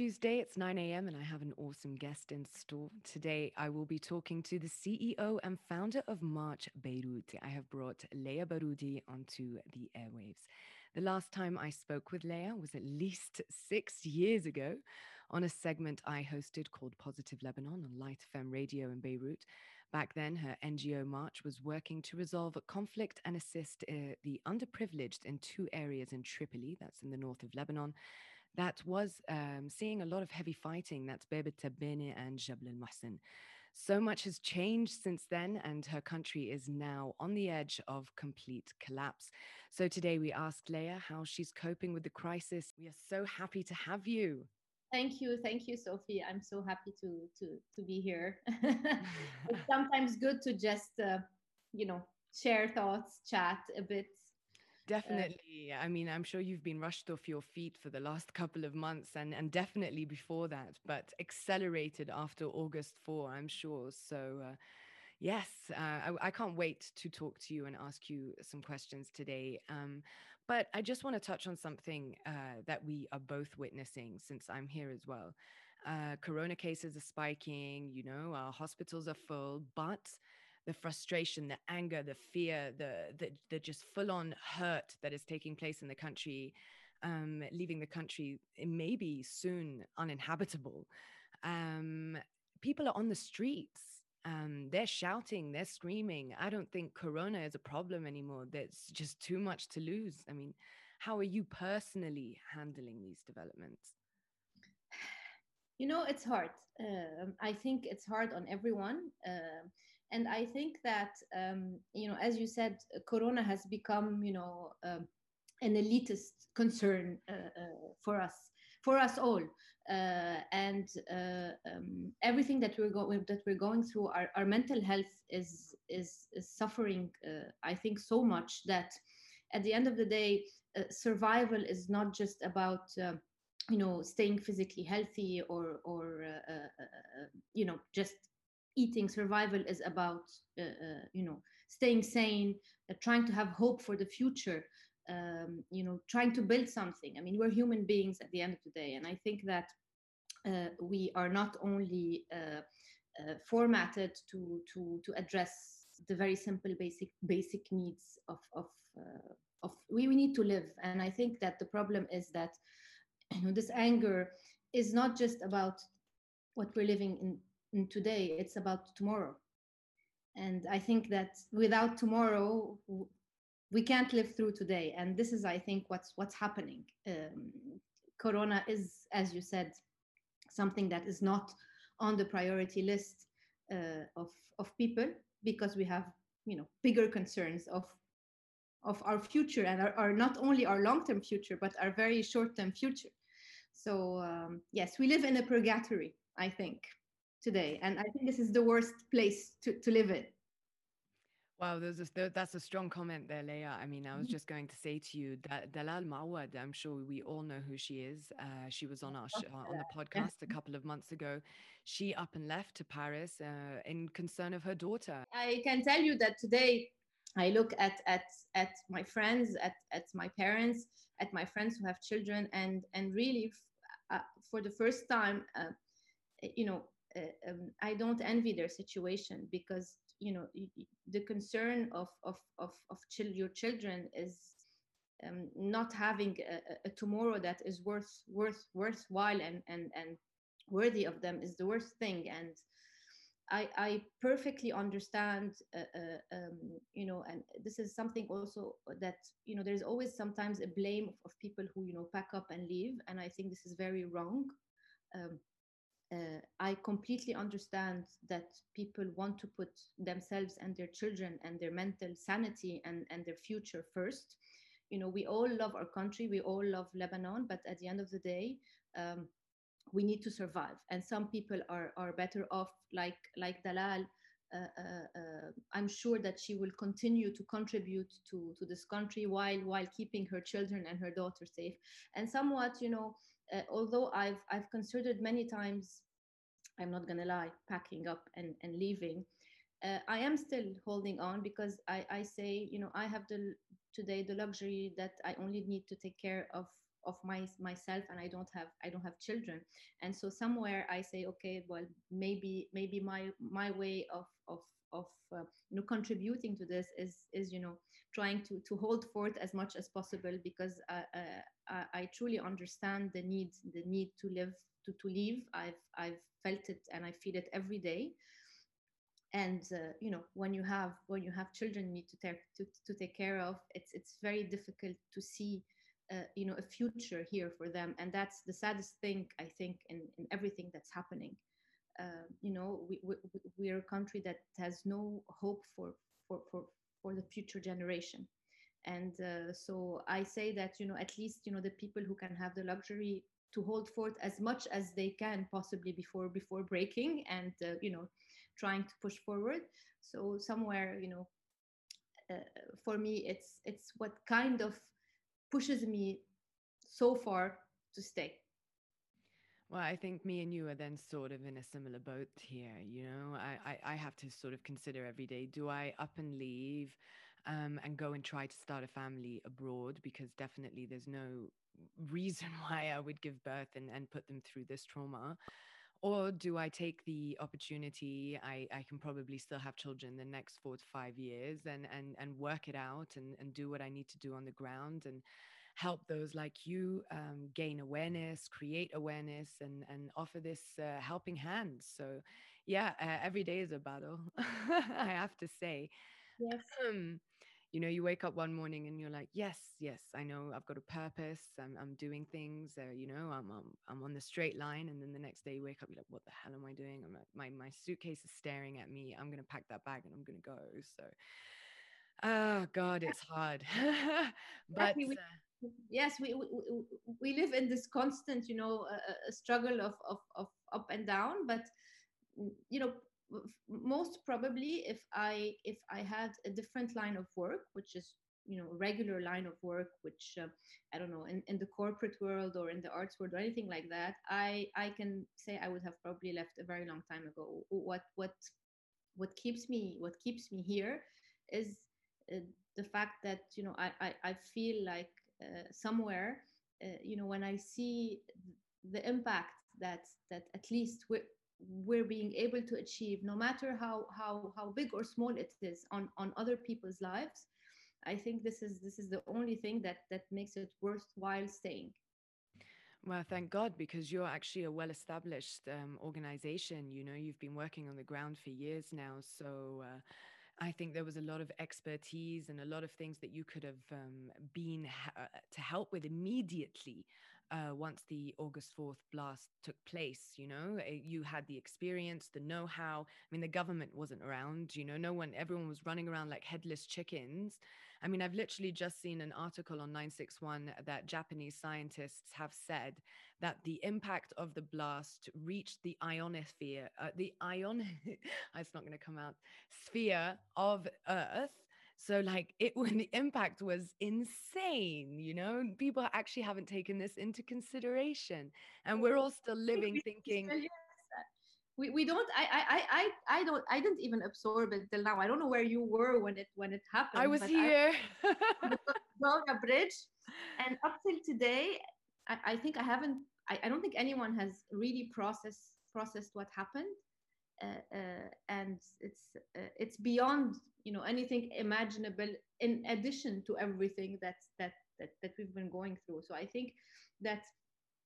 Tuesday. It's 9 a.m. and I have an awesome guest in store. Today, I will be talking to the CEO and founder of March Beirut. I have brought Lea Baroudi onto the airwaves. The last time I spoke with Lea was at least six years ago on a segment I hosted called Positive Lebanon on Light FM radio in Beirut. Back then, her NGO March was working to resolve a conflict and assist uh, the underprivileged in two areas in Tripoli, that's in the north of Lebanon, that was um, seeing a lot of heavy fighting. That's Bab el-Tabbaneh and Jabal al Mohsen. So much has changed since then, and her country is now on the edge of complete collapse. So today we asked Lea how she's coping with the crisis. We are so happy to have you. Thank you, thank you, Sophie. I'm so happy to to to be here. it's sometimes good to just uh, you know share thoughts, chat a bit, Definitely. I mean, I'm sure you've been rushed off your feet for the last couple of months and, and definitely before that, but accelerated after August 4, I'm sure. So, uh, yes, uh, I, I, can't wait to talk to you and ask you some questions today. Um, but I just want to touch on something uh, that we are both witnessing since I'm here as well. Uh, corona cases are spiking, you know, our hospitals are full, but the frustration, the anger, the fear, the the, the just full on hurt that is taking place in the country, um, leaving the country maybe soon uninhabitable. Um, people are on the streets. Um, they're shouting, they're screaming. I don't think Corona is a problem anymore. There's just too much to lose. I mean, how are you personally handling these developments? You know, it's hard. Uh, I think it's hard on everyone. Uh, and I think that um, you know, as you said, Corona has become you know um, an elitist concern uh, uh, for us, for us all, uh, and uh, um, everything that we're going that we're going through, our, our mental health is is, is suffering. Uh, I think so much that at the end of the day, uh, survival is not just about you know staying physically healthy or or you know just eating survival is about uh, uh, you know staying sane uh, trying to have hope for the future um, you know trying to build something. I mean we're human beings at the end of the day and i think that uh, we are not only uh, uh, formatted to to to address the very simple basic basic needs of of of we, we need to live. And i think that the problem is that you know this anger is not just about what we're living in today it's about tomorrow. And i think that without tomorrow we can't live through today. And this is i think what's what's happening. Um, corona is as you said something that is not on the priority list uh, of of people because we have you know bigger concerns of of our future and our, our not only our long-term future but our very short-term future. So um, yes we live in a purgatory i think today. And I think this is the worst place to, to live in. Wow, there's a, that's a strong comment there, Lea. I mean, I was mm-hmm. just going to say to you that Dalal Mawad, I'm sure we all know who she is. Uh, she was on our uh, on the podcast a couple of months ago. She up and left to Paris uh, in concern of her daughter. I can tell you that today I look at at at my friends, at at my parents, at my friends who have children, and and really, f- uh, for the first time, uh, you know, um, I don't envy their situation because you know the concern of of of, of your children is um, not having a, a, tomorrow that is worth worth worthwhile and and and worthy of them is the worst thing and I, I perfectly understand, uh, uh, um, you know, and this is something also that, you know, there's always sometimes a blame of, of, people who, you know, pack up and leave. And I think this is very wrong. Um, uh, I completely understand that people want to put themselves and their children and their mental sanity and, and their future first. You know, we all love our country, we all love Lebanon, but at the end of the day, um, we need to survive. And some people are, are better off, like, like Dalal. Uh, uh, uh, I'm sure that she will continue to contribute to, to this country while while keeping her children and her daughter safe. And somewhat, you know, uh, although I've I've considered many times, I'm not gonna lie, packing up and and leaving. Uh, I am still holding on because I I say you know I have the today the luxury that I only need to take care of of my myself and i don't have i don't have children and so somewhere i say okay well maybe maybe my my way of of of uh, you know contributing to this is is you know trying to to hold forth as much as possible because uh, uh, I, I truly understand the need the need to live to to live. I've i've felt it and i feel it every day. And uh, you know when you have when you have children you need to take to, to take care of it's it's very difficult to see uh, you know a future here for them. And that's the saddest thing i think in, in everything that's happening. Uh, you know we, we we're a country that has no hope for for for, for the future generation and uh, so i say that you know at least you know the people who can have the luxury to hold forth as much as they can possibly before before breaking and uh, you know trying to push forward. So somewhere you know uh, for me it's it's what kind of pushes me so far to stay. Well, I think me and you are then sort of in a similar boat here. You know, I, I, I have to sort of consider every day do I up and leave um, and go and try to start a family abroad? Because definitely there's no reason why I would give birth and, and put them through this trauma or do i take the opportunity i i can probably still have children the next four to five years and and and work it out and and do what i need to do on the ground and help those like you um, gain awareness create awareness and and offer this uh, helping hand so yeah uh, every day is a battle i have to say yes. Um, you know you wake up one morning and you're like yes yes i know i've got a purpose. I'm, I'm doing things uh, you know I'm, I'm i'm on the straight line. And then the next day you wake up you're like what the hell am i doing? I'm like, my my suitcase is staring at me. I'm gonna pack that bag and i'm gonna go. So oh god it's hard. But we, uh, yes we, we we live in this constant you know uh, struggle of, of of up and down but you know most probably if i if i had a different line of work which is you know regular line of work which uh, i don't know in, in the corporate world or in the arts world or anything like that i i can say i would have probably left a very long time ago. What what what keeps me what keeps me here is uh, the fact that you know i i, I feel like uh, somewhere uh, you know when i see the impact that that at least we're being able to achieve no matter how how how big or small it is on on other people's lives i think this is this is the only thing that that makes it worthwhile staying well, thank God, because you're actually a well established um, organization. You know, you've been working on the ground for years now. So uh, I think there was a lot of expertise and a lot of things that you could have um, been ha- uh, to help with immediately uh, once the August 4th blast took place. You know, eh, you had the experience, the know how. I mean, the government wasn't around, you know, no one, everyone was running around like headless chickens. I mean, I've literally just seen an article on 961 that Japanese scientists have said that the impact of the blast reached the ionosphere, uh, the ion, it's not going to come out, sphere of Earth so like it when the impact was insane, you know, people actually haven't taken this into consideration. And we're all still living thinking we, we don't I, I I I don't I didn't even absorb it till now. I don't know where you were when it when it happened. I was here. a Bridge. And up till today, I, I think I haven't I, I don't think anyone has really processed processed what happened. Uh, uh, and it's uh, it's beyond you know anything imaginable in addition to everything that's that that, that we've been going through. So i think that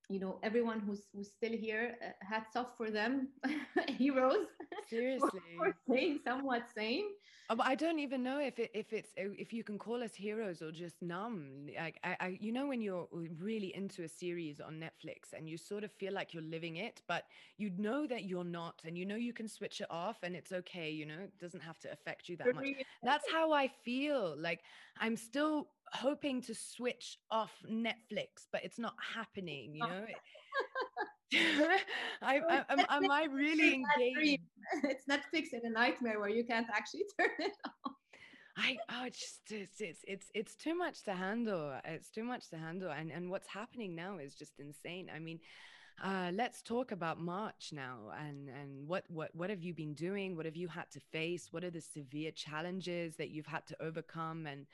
you know everyone who's who's still here uh, hats off for them heroes. Seriously. For, for staying somewhat sane. Oh, i don't even know if it, if it's if you can call us heroes or just numb. Like I, I you know when you're really into a series on netflix and you sort of feel like you're living it but you know that you're not and you know you can switch it off and it's okay you know it doesn't have to affect you that much. That's how i feel. Like i'm still hoping to switch off Netflix, but it's not happening, you know? I, I, am, am I really engaged? It's Netflix in a nightmare where you can't actually turn it off. I oh it's just it's, it's it's it's too much to handle. It's too much to handle. And and what's happening now is just insane. I mean, uh, let's talk about March now and and what what what have you been doing? What have you had to face? What are the severe challenges that you've had to overcome? And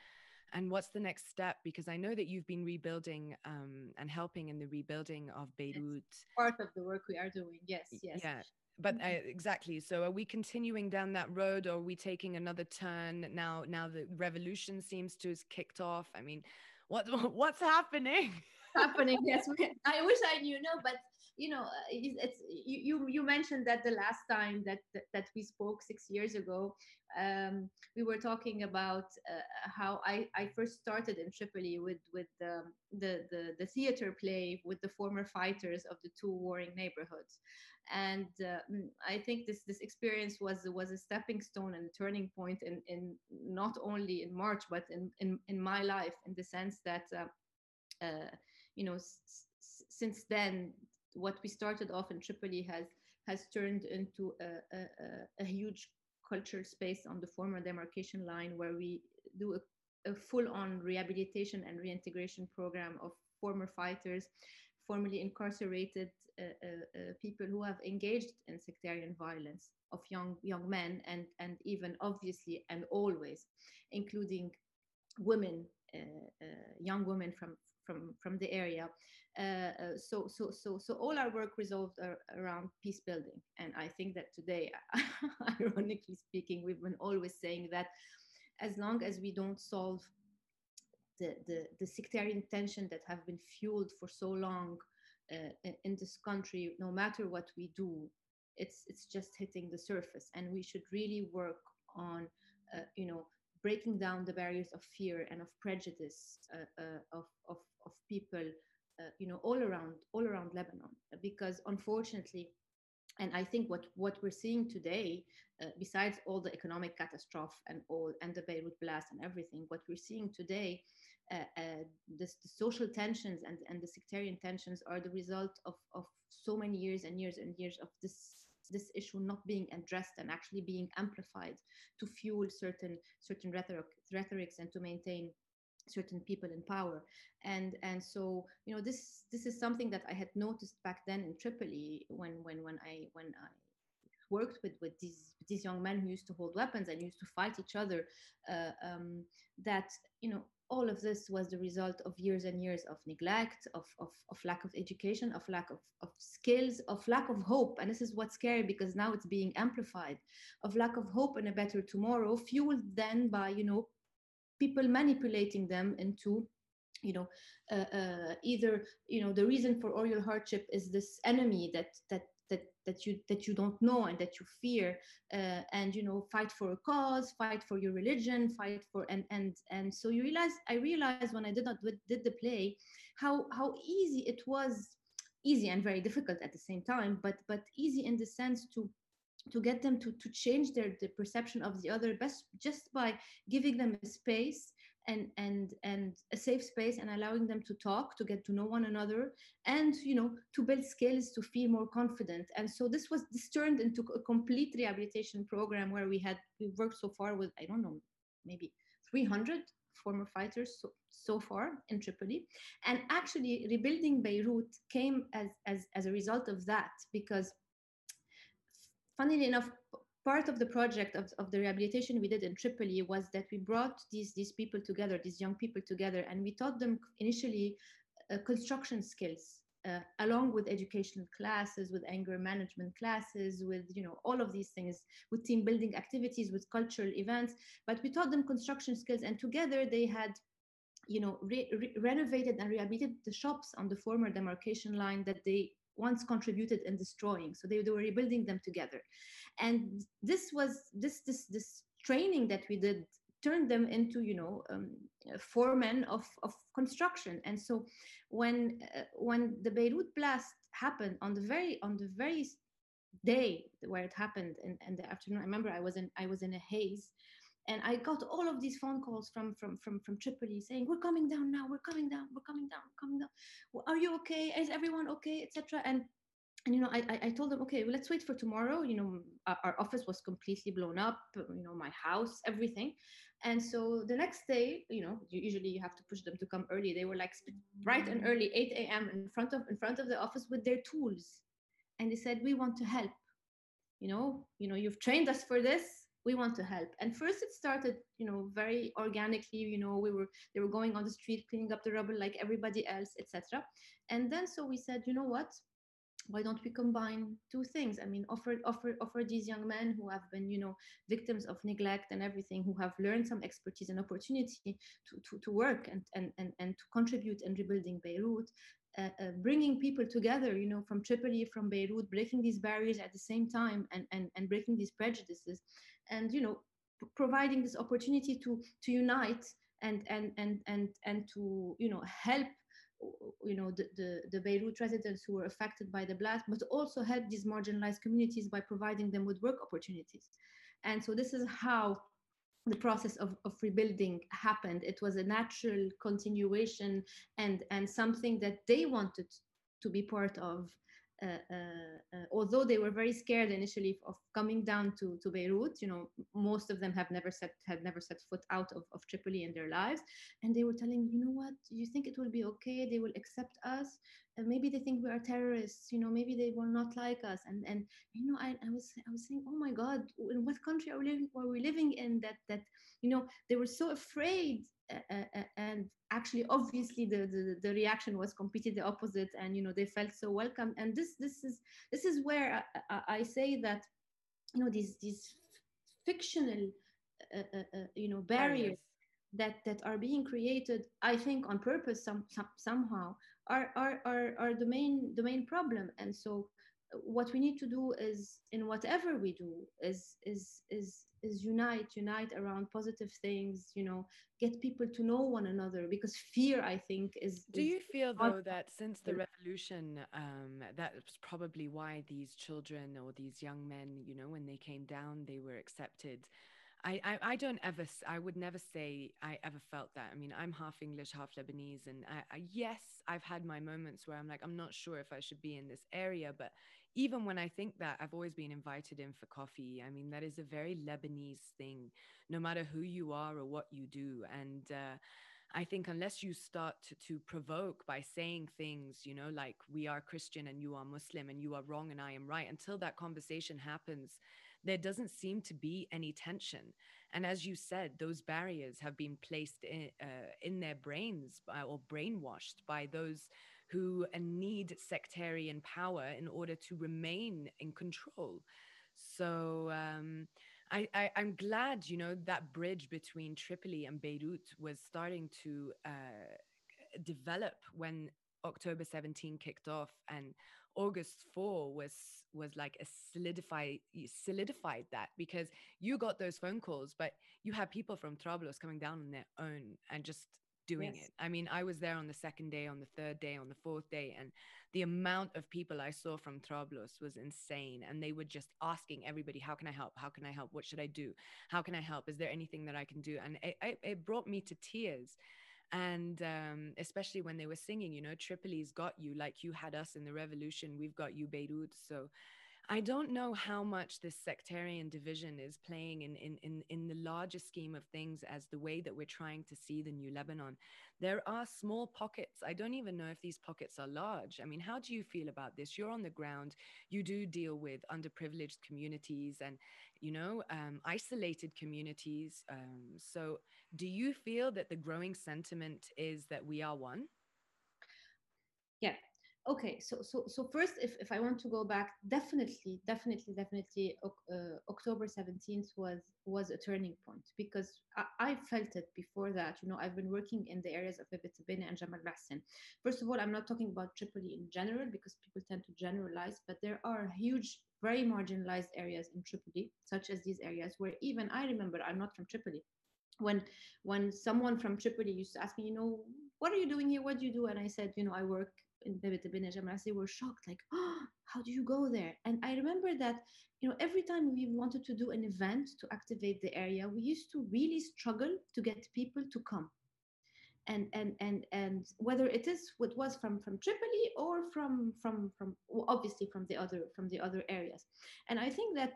and what's the next step? Because I know that you've been rebuilding um, and helping in the rebuilding of Beirut. Part of the work we are doing. Yes, yes. Yeah. But uh, exactly. So, are we continuing down that road, or are we taking another turn now? Now the revolution seems to have kicked off. I mean, what what's happening? happening. Yes, I wish I knew. No, but you know, uh, it's you you mentioned that the last time that that, we spoke six years ago, um, we were talking about uh, how I, I first started in Tripoli with with the, the the the theater play with the former fighters of the two warring neighborhoods, and uh, I think this this experience was was a stepping stone and a turning point in in not only in March but in in, in my life in the sense that. Uh, uh you know, since then what we started off in Tripoli has has turned into a, a, a huge cultural space on the former demarcation line where we do a, a full-on rehabilitation and reintegration program of former fighters formerly incarcerated uh, uh, uh, people who have engaged in sectarian violence of young young men and and even obviously and always including women uh, uh, young women from from from the area uh, so, so, so, so all our work resolved around peace building. And I think that today, ironically speaking, we've been always saying that as long as we don't solve the, the, the sectarian tension that have been fueled for so long uh, in this country, no matter what we do, it's, it's just hitting the surface. And we should really work on, uh, you know, breaking down the barriers of fear and of prejudice uh, uh of, of, of people you know, all around, all around Lebanon, because unfortunately, and I think what, what we're seeing today, uh, besides all the economic catastrophe and all and the Beirut blast and everything, what we're seeing today, uh, uh, this, the social tensions and, and the sectarian tensions are the result of, of so many years and years and years of this this issue not being addressed and actually being amplified to fuel certain certain rhetoric, rhetorics and to maintain certain people in power. And and so you know this this is something that i had noticed back then in tripoli when when when i when i worked with with these these young men who used to hold weapons and used to fight each other uh, um, that you know all of this was the result of years and years of neglect of, of, of lack of education of lack of, of skills of lack of hope. And this is what's scary because now it's being amplified. Of lack of hope and a better tomorrow fueled then by you know people manipulating them into you know uh, uh, either you know the reason for all your hardship is this enemy that that that that you that you don't know and that you fear uh, and you know fight for a cause fight for your religion fight for and and and so you realize i realized when i did not did the play how how easy it was easy and very difficult at the same time but but easy in the sense to to get them to, to change their the perception of the other best just by giving them a space and and and a safe space and allowing them to talk to get to know one another and you know to build skills to feel more confident. And so this was this turned into a complete rehabilitation program where we had we worked so far with i don't know maybe 300 former fighters so, so far in tripoli. And actually rebuilding beirut came as as as a result of that because funnily enough, part of the project of, of the rehabilitation we did in Tripoli was that we brought these, these people together, these young people together, and we taught them initially uh, construction skills. Uh, along with educational classes with anger management classes with you know all of these things with team building activities with cultural events but we taught them construction skills and together they had you know re- re- renovated and rehabilitated the shops on the former demarcation line that they once contributed in destroying. So they, they were rebuilding them together. And this was this this this training that we did turned them into you know um, foremen of, of construction and so when uh, when the beirut blast happened on the very on the very day where it happened in, in the afternoon i remember i was in i was in a haze and I got all of these phone calls from from from from Tripoli saying we're coming down now, we're coming down, we're coming down, we're coming down. Are you okay? Is everyone okay, etc. And and you know, I, I told them, okay, well, let's wait for tomorrow. You know, our, our, office was completely blown up. You know, my house, everything. And so the next day, you know, you, usually you have to push them to come early. They were like bright and early, 8 a.m. in front of in front of the office with their tools, and they said, we want to help. You know, you know, you've trained us for this we want to help. And first it started you know very organically you know we were they were going on the street cleaning up the rubble like everybody else etc and then so we said you know what? Why don't we combine two things? I mean offer offer offer these young men who have been you know victims of neglect and everything who have learned some expertise and opportunity to, to, to work and, and, and, and to contribute in rebuilding beirut uh, uh, bringing people together, you know, from Tripoli, from Beirut, breaking these barriers at the same time and, and, and breaking these prejudices and, you know, providing this opportunity to, to unite and, and, and, and, and to, you know, help you know the, the, the beirut residents who were affected by the blast but also help these marginalized communities by providing them with work opportunities. And so this is how the process of, of rebuilding happened. It was a natural continuation and and something that they wanted to be part of Uh, uh, uh, although they were very scared initially of coming down to, to Beirut, you know, most of them have never set had never set foot out of, of Tripoli in their lives, and they were telling, you know what, you think it will be okay? They will accept us, and maybe they think we are terrorists, you know, maybe they will not like us, and and you know, I, I was I was saying, oh my God, in what country are we living? Are we living in that that you know they were so afraid and actually obviously the, the, the reaction was completely the opposite and you know they felt so welcome. And this this is this is where i, I say that you know these these fictional uh, uh, uh, you know barriers. that that are being created i think on purpose some, some somehow are, are are are the main the main problem. And so what we need to do is in whatever we do is is is is unite unite around positive things you know get people to know one another because fear i think is do is you feel though that since the revolution um that's probably why these children or these young men you know when they came down they were accepted I, I, I don't ever I would never say I ever felt that. I mean, I'm half English, half Lebanese, and I, I, yes, I've had my moments where I'm like, I'm not sure if I should be in this area, but even when I think that, I've always been invited in for coffee. I mean, that is a very Lebanese thing, no matter who you are or what you do. And uh, I think unless you start to, to, provoke by saying things, you know, like we are Christian and you are Muslim and you are wrong and I am right, until that conversation happens, there doesn't seem to be any tension. And as you said, those barriers have been placed in, uh, in their brains by, or brainwashed by those who need sectarian power in order to remain in control. So um, I, I, am glad, you know, that bridge between Tripoli and Beirut was starting to uh, develop when October 17 kicked off and August 4 was was like a solidify solidified that because you got those phone calls but you have people from Trablus coming down on their own and just doing yes. it. I mean, I was there on the second day, on the third day, on the fourth day, and the amount of people I saw from Trablus was insane. And they were just asking everybody, How can I help? How can I help? What should I do? How can I help? Is there anything that I can do? And it, it, it brought me to tears. And um, especially when they were singing, you know, Tripoli's got you, like you had us in the revolution, we've got you, Beirut. So I don't know how much this sectarian division is playing in, in, in, in the larger scheme of things as the way that we're trying to see the new Lebanon. There are small pockets. I don't even know if these pockets are large. I mean, how do you feel about this? You're on the ground, you do deal with underprivileged communities and, you know, um, isolated communities. Um, so, do you feel that the growing sentiment is that we are one? Yeah, okay so so so first if, if i want to go back definitely definitely definitely uh, october 17th was was a turning point because I, I, felt it before that you know i've been working in the areas of Bibit and Jabal Mohsen first of all i'm not talking about tripoli in general because people tend to generalize but there are huge very marginalized areas in tripoli such as these areas where even i remember i'm not from tripoli when when someone from tripoli used to ask me you know what are you doing here? What do you do? And i said you know i work in Bebet Benajamas, they were shocked, like, oh, how do you go there? And I remember that, you know, every time we wanted to do an event to activate the area, we used to really struggle to get people to come. And and and and whether it is what was from from Tripoli or from from from obviously from the other from the other areas, and I think that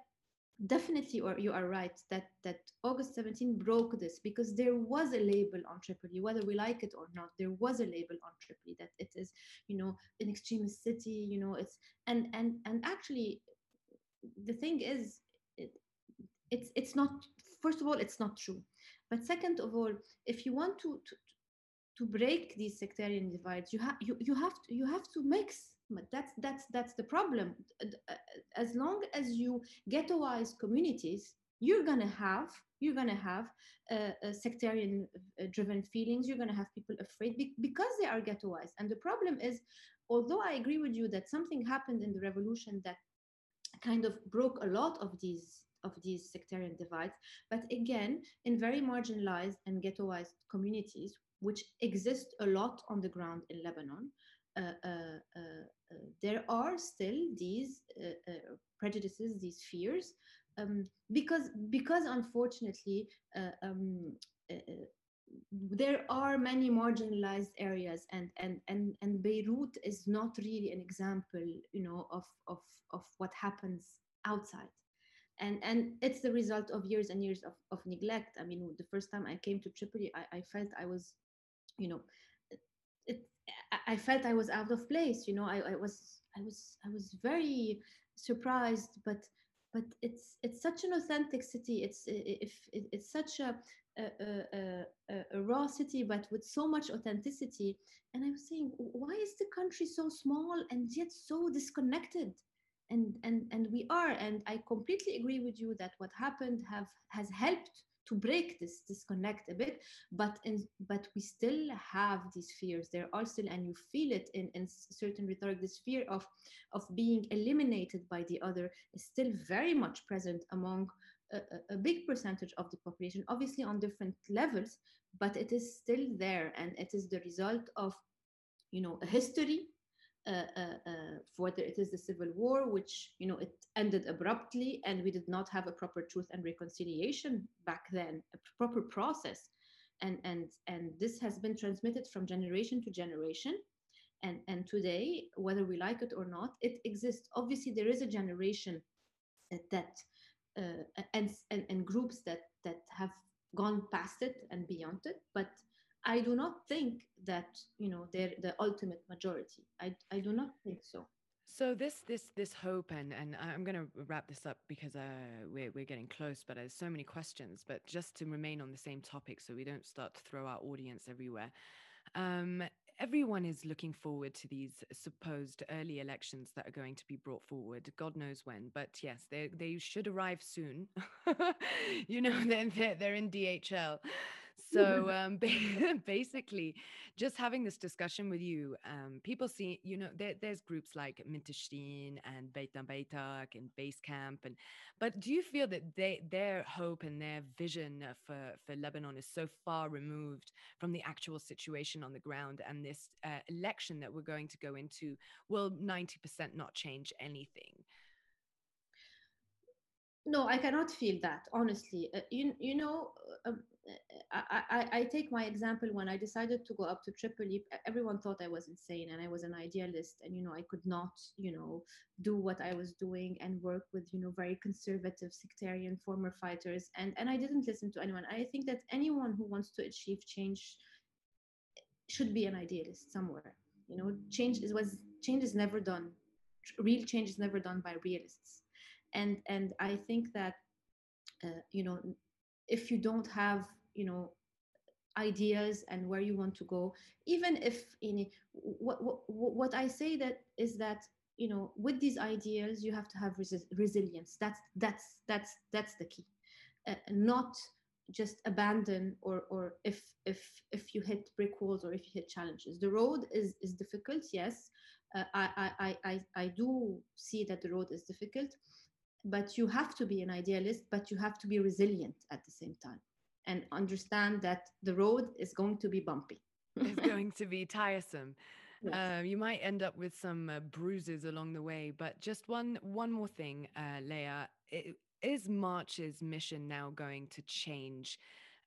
definitely or you are right that that august 17 broke this because there was a label on tripoli whether we like it or not there was a label on tripoli that it is you know an extremist city you know it's and and and actually the thing is it, it's it's not first of all it's not true. But second of all if you want to to, to break these sectarian divides you have you, you have to you have to mix but that's that's that's the problem. As long as you ghettoize communities you're to have you're to have uh, uh, sectarian uh, driven feelings. You're to have people afraid be- because they are ghettoized. And the problem is although i agree with you that something happened in the revolution that kind of broke a lot of these of these sectarian divides but again in very marginalized and ghettoized communities which exist a lot on the ground in lebanon uh, uh, uh, Uh, uh, uh, there are still these prejudices, these fears, um, because because unfortunately um, there are many marginalized areas and, and and and beirut is not really an example you know of of of what happens outside. And and it's the result of years and years of, of neglect. I mean the first time i came to tripoli i, I felt i was you know it, I felt I was out of place. You know, I, I was I was I was very surprised, but but it's it's such an authentic city. It's if it, it's such a a, a, a, a, raw city, but with so much authenticity. And I was saying, why is the country so small and yet so disconnected? And and and we are. And I completely agree with you that what happened have has helped to break this disconnect a bit but in but we still have these fears. There are still and you feel it in, in certain rhetoric this fear of of being eliminated by the other is still very much present among a, a big percentage of the population obviously on different levels but it is still there and it is the result of you know a history uh, uh, uh, whether it is the civil war, which you know it ended abruptly, and we did not have a proper truth and reconciliation back then, a proper process, and and and this has been transmitted from generation to generation, and and today, whether we like it or not, it exists. Obviously, there is a generation that uh, and, and and groups that that have gone past it and beyond it, but I do not think that you know they're the ultimate majority. I I do not think so. So this this this hope and and I'm going to wrap this up because uh, we're we're getting close, but there's so many questions. But just to remain on the same topic, so we don't start to throw our audience everywhere. Um, everyone is looking forward to these supposed early elections that are going to be brought forward. God knows when, but yes, they they should arrive soon. you know, they're, they're they're in DHL. So um, basically, just having this discussion with you, um, people see, you know, there, there's groups like Minteshreen and Beitna Beitak and Basecamp, and but do you feel that they their hope and their vision for for Lebanon is so far removed from the actual situation on the ground, and this uh, election that we're going to go into will ninety percent not change anything? No i cannot feel that honestly uh, you, you know uh, I, I, I, take my example when I decided to go up to Tripoli, everyone thought I was insane and I was an idealist and, you know, I could not, you know, do what I was doing and work with, you know, very conservative, sectarian former fighters. And, and I didn't listen to anyone. I think that anyone who wants to achieve change should be an idealist somewhere. You know, change is was change is never done. Real change is never done by realists. And and I think that uh, you know if you don't have you know ideas and where you want to go even if in what, what what i say that is that you know with these ideas you have to have resi- resilience. That's that's that's that's the key. Uh, not just abandon or or if if if you hit brick walls or if you hit challenges. The road is is difficult yes. Uh, I, I i i do see that the road is difficult but you have to be an idealist but you have to be resilient at the same time and understand that the road is going to be bumpy. It's going to be tiresome. Yes. uh, you might end up with some uh, bruises along the way but just one one more thing uh, lea it, is march's mission now going to change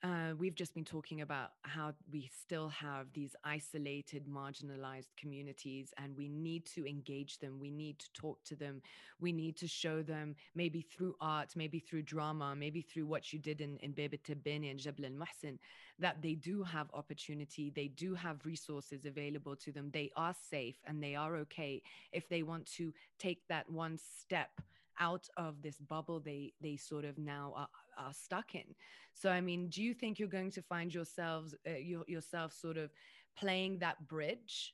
uh, we've just been talking about how we still have these isolated, marginalized communities, and we need to engage them. We need to talk to them. We need to show them, maybe through art, maybe through drama, maybe through what you did in, in Bab el-Tabbaneh and Jebel al Muhsin, that they do have opportunity, they do have resources available to them, they are safe, and they are okay if they want to take that one step out of this bubble they they sort of now are, are stuck in. So i mean do you think you're going to find yourselves uh, your, yourself sort of playing that bridge?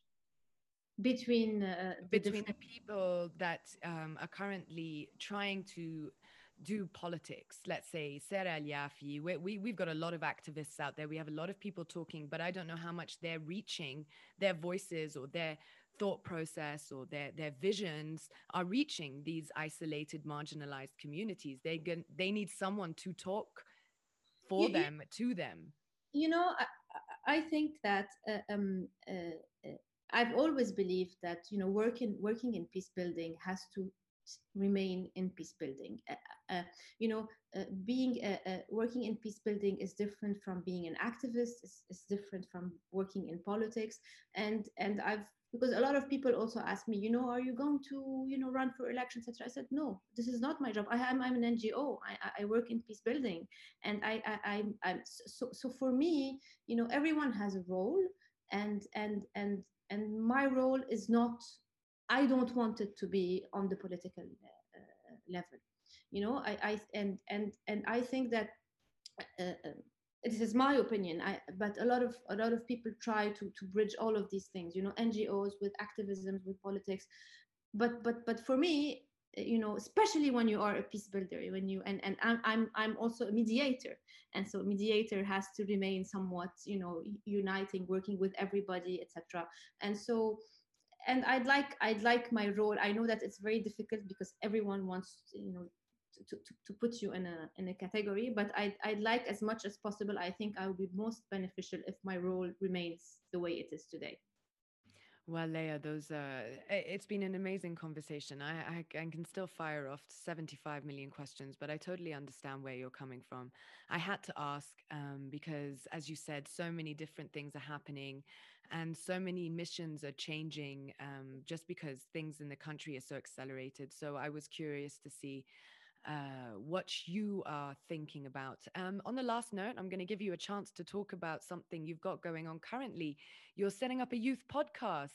Between uh, the between different... the people that um, are currently trying to do politics. Let's say Sarah Yafi we, we, we've got a lot of activists out there. We have a lot of people talking but i don't know how much they're reaching their voices or their thought process or their their visions are reaching these isolated marginalized communities. They get, they need someone to talk for you, them to them. You know i, I think that uh, um, uh, uh, i've always believed that you know working working in peace building has to remain in peace building. Uh, uh, you know uh, being working in peace building is different from being an activist it's, it's different from working in politics. And and i've because a lot of people also ask me you know are you going to you know run for elections etc i said no this is not my job. I am i'm an ngo i, I work in peace building. And i i i'm, I'm so, so for me you know everyone has a role and and and and my role is not i don't want it to be on the political uh, level. You know i i and and and i think that uh, uh this is my opinion. I, but a lot of a lot of people try to to bridge all of these things you know ngos with activism with politics. But but but for me eh, you know especially when you are a peace builder when you and and i'm i'm, I'm also a mediator. And so mediator has to remain somewhat you know uniting working with everybody etc and so and i'd like i'd like my role. I know that it's very difficult because everyone wants you know to, to, put you in a in a category but I'd, I'd like as much as possible i think i will be most beneficial if my role remains the way it is today well, Lea, those uh, it's been an amazing conversation. I, I, I can still fire off 75 million questions, but I totally understand where you're coming from. I had to ask um, because, as you said, so many different things are happening, and so many missions are changing um, just because things in the country are so accelerated. So I was curious to see uh, what you are thinking about. Um, on the last note, I'm going to give you a chance to talk about something you've got going on currently. You're setting up a youth podcast.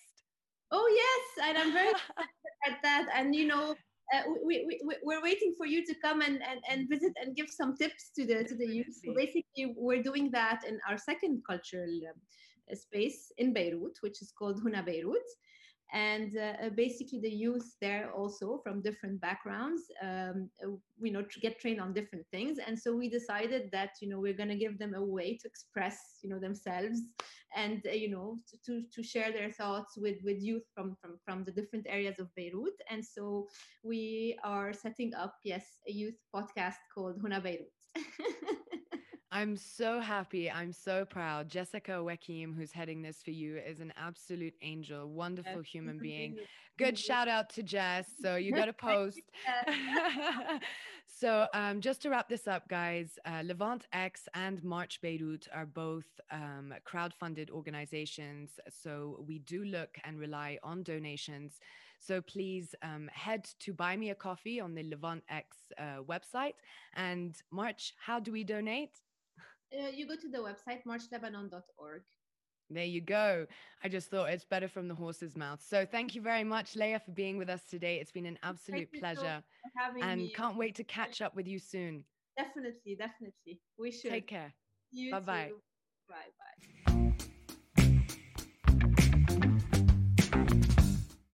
Oh, yes. And I'm very excited at that. And, you know, uh, we, we, we're waiting for you to come and, and, and visit and give some tips to the to the youth. So basically, we're doing that in our second cultural um, space in Beirut, which is called Huna Beirut and uh, uh, basically the youth there also from different backgrounds um, uh, you know get trained on different things. And so we decided that you know we're going to give them a way to express you know themselves and uh, you know to, to share their thoughts with with youth from from from the different areas of beirut. And so we are setting up yes a youth podcast called huna beirut I'm so happy. I'm so proud. Jessica Wekim, who's heading this for you, is an absolute angel, wonderful human being. Good shout out to Jess. So you got to post. so um, just to wrap this up, guys, uh, Levant X and March Beirut are both um, crowd-funded organizations. So we do look and rely on donations. So please um, head to Buy Me a Coffee on the Levant X uh, website. And March, how do we donate? Uh, you go to the website marchlebanon.org. There you go. I just thought it's better from the horse's mouth. So thank you very much, Lea, for being with us today. It's been an absolute pleasure. and me. can't wait to catch up with you soon. Definitely, definitely. We should. Take care. Bye bye. Bye bye.